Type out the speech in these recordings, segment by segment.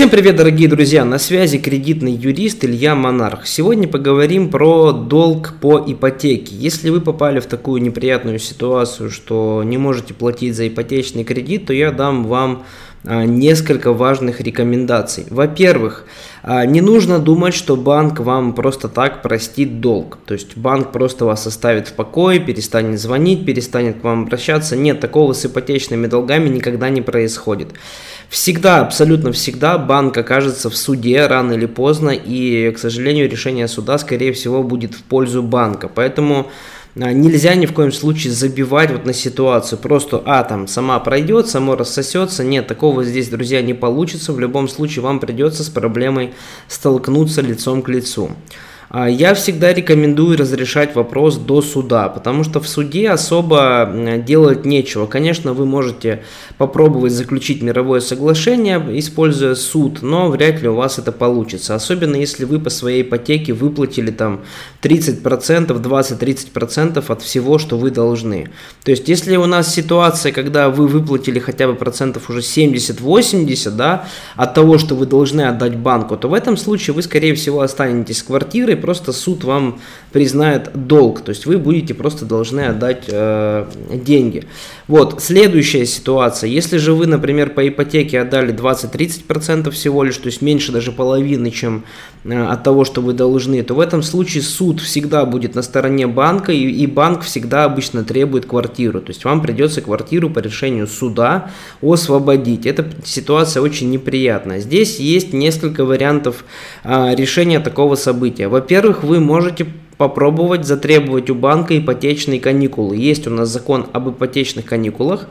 Всем привет, дорогие друзья! На связи кредитный юрист Илья Монарх. Сегодня поговорим про долг по ипотеке. Если вы попали в такую неприятную ситуацию, что не можете платить за ипотечный кредит, то я дам вам несколько важных рекомендаций. Во-первых, а, не нужно думать, что банк вам просто так простит долг. То есть банк просто вас оставит в покое, перестанет звонить, перестанет к вам обращаться. Нет, такого с ипотечными долгами никогда не происходит. Всегда, абсолютно всегда банк окажется в суде рано или поздно, и, к сожалению, решение суда, скорее всего, будет в пользу банка. Поэтому а, нельзя ни в коем случае забивать вот на ситуацию. Просто, а, там, сама пройдет, само рассосется. Нет, такого здесь, друзья, не получится. В любом случае вам придется с проблемой столкнуться лицом к лицу. А, я всегда рекомендую разрешать вопрос до суда, потому что в суде особо делать нечего. Конечно, вы можете попробовать заключить мировое соглашение, используя суд, но вряд ли у вас это получится. Особенно если вы по своей ипотеке выплатили там 30%, 20-30% от всего, что вы должны. То есть, если у нас ситуация, когда вы выплатили хотя бы процентов уже 70-80, да, от того, что вы должны отдать банку, то в этом случае вы, скорее всего, останетесь с квартирой, просто суд вам признает долг, то есть вы будете просто должны отдать э, деньги. Вот, следующая ситуация, если же вы, например, по ипотеке отдали 20-30% всего лишь, то есть меньше даже половины, чем э, от того, что вы должны, то в этом случае суд всегда будет на стороне банка, и, и банк всегда обычно требует квартиру, то есть вам придется квартиру по решению суда освободить. Эта ситуация очень неприятная. Здесь есть несколько вариантов э, решения такого события. Во-первых, вы можете попробовать затребовать у банка ипотечные каникулы. Есть у нас закон об ипотечных каникулах.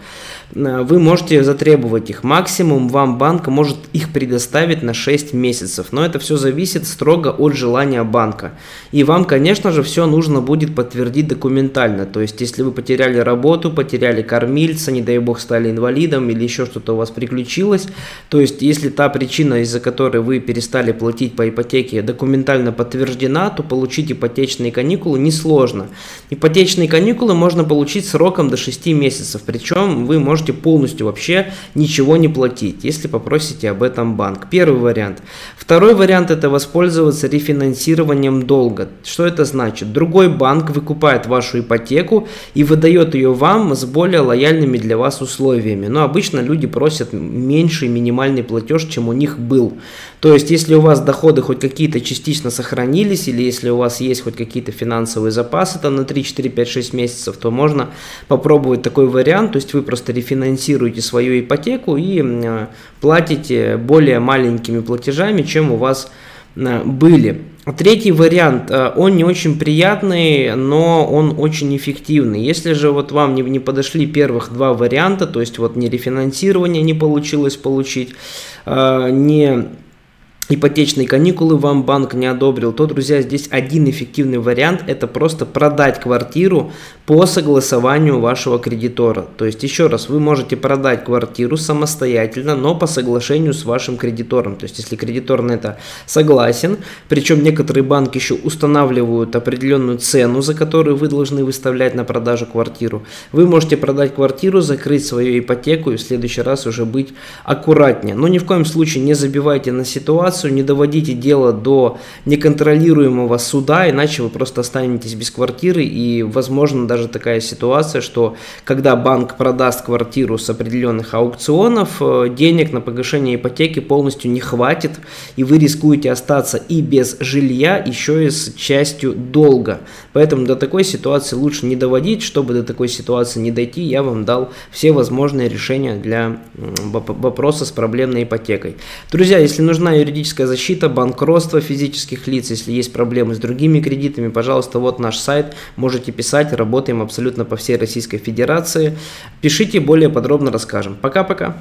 Э, вы можете затребовать их. Максимум вам банк может их предоставить на 6 месяцев. Но это все зависит строго от желания банка. И вам, конечно же, все нужно будет подтвердить документально. То есть, если вы потеряли работу, потеряли кормильца, не дай бог стали инвалидом или еще что-то у вас приключилось. То есть, если та причина, из-за которой вы перестали платить по ипотеке, документально подтверждена, то получить ипотечный ипотечные каникулы несложно. Ипотечные каникулы можно получить сроком до 6 месяцев, причем вы можете полностью вообще ничего не платить, если попросите об этом банк. Первый вариант. Второй вариант это воспользоваться рефинансированием долга. Что это значит? Другой банк выкупает вашу ипотеку и выдает ее вам с более лояльными для вас условиями. Но обычно люди просят меньший минимальный платеж, чем у них был. То есть, если у вас доходы хоть какие-то частично сохранились, или если у вас есть хоть какие-то финансовые запасы там на 3, 4, 5, 6 месяцев, то можно попробовать такой вариант. То есть, вы просто рефинансируете свою ипотеку и э, платите более маленькими платежами, чем у вас э, были. Третий вариант, э, он не очень приятный, но он очень эффективный. Если же вот вам не, не подошли первых два варианта, то есть вот не рефинансирование не получилось получить, не ипотечные каникулы вам банк не одобрил, то, друзья, здесь один эффективный вариант – это просто продать квартиру по согласованию вашего кредитора. То есть, еще раз, вы можете продать квартиру самостоятельно, но по соглашению с вашим кредитором. То есть, если кредитор на это согласен, причем некоторые банки еще устанавливают определенную цену, за которую вы должны выставлять на продажу квартиру, вы можете продать квартиру, закрыть свою ипотеку и в следующий раз уже быть аккуратнее. Но ни в коем случае не забивайте на ситуацию, ситуацию, не доводите дело до неконтролируемого суда, иначе вы просто останетесь без квартиры и возможно даже такая ситуация, что когда банк продаст квартиру с определенных аукционов, э, денег на погашение ипотеки полностью не хватит и вы рискуете остаться и без жилья, еще и с частью долга. Поэтому до такой ситуации лучше не доводить, чтобы до такой ситуации не дойти, я вам дал все возможные решения для вопроса с проблемной ипотекой. Друзья, если нужна юридическая юридическая защита, банкротство физических лиц. Если есть проблемы с другими кредитами, пожалуйста, вот наш сайт, можете писать, работаем абсолютно по всей Российской Федерации. Пишите, более подробно расскажем. Пока-пока.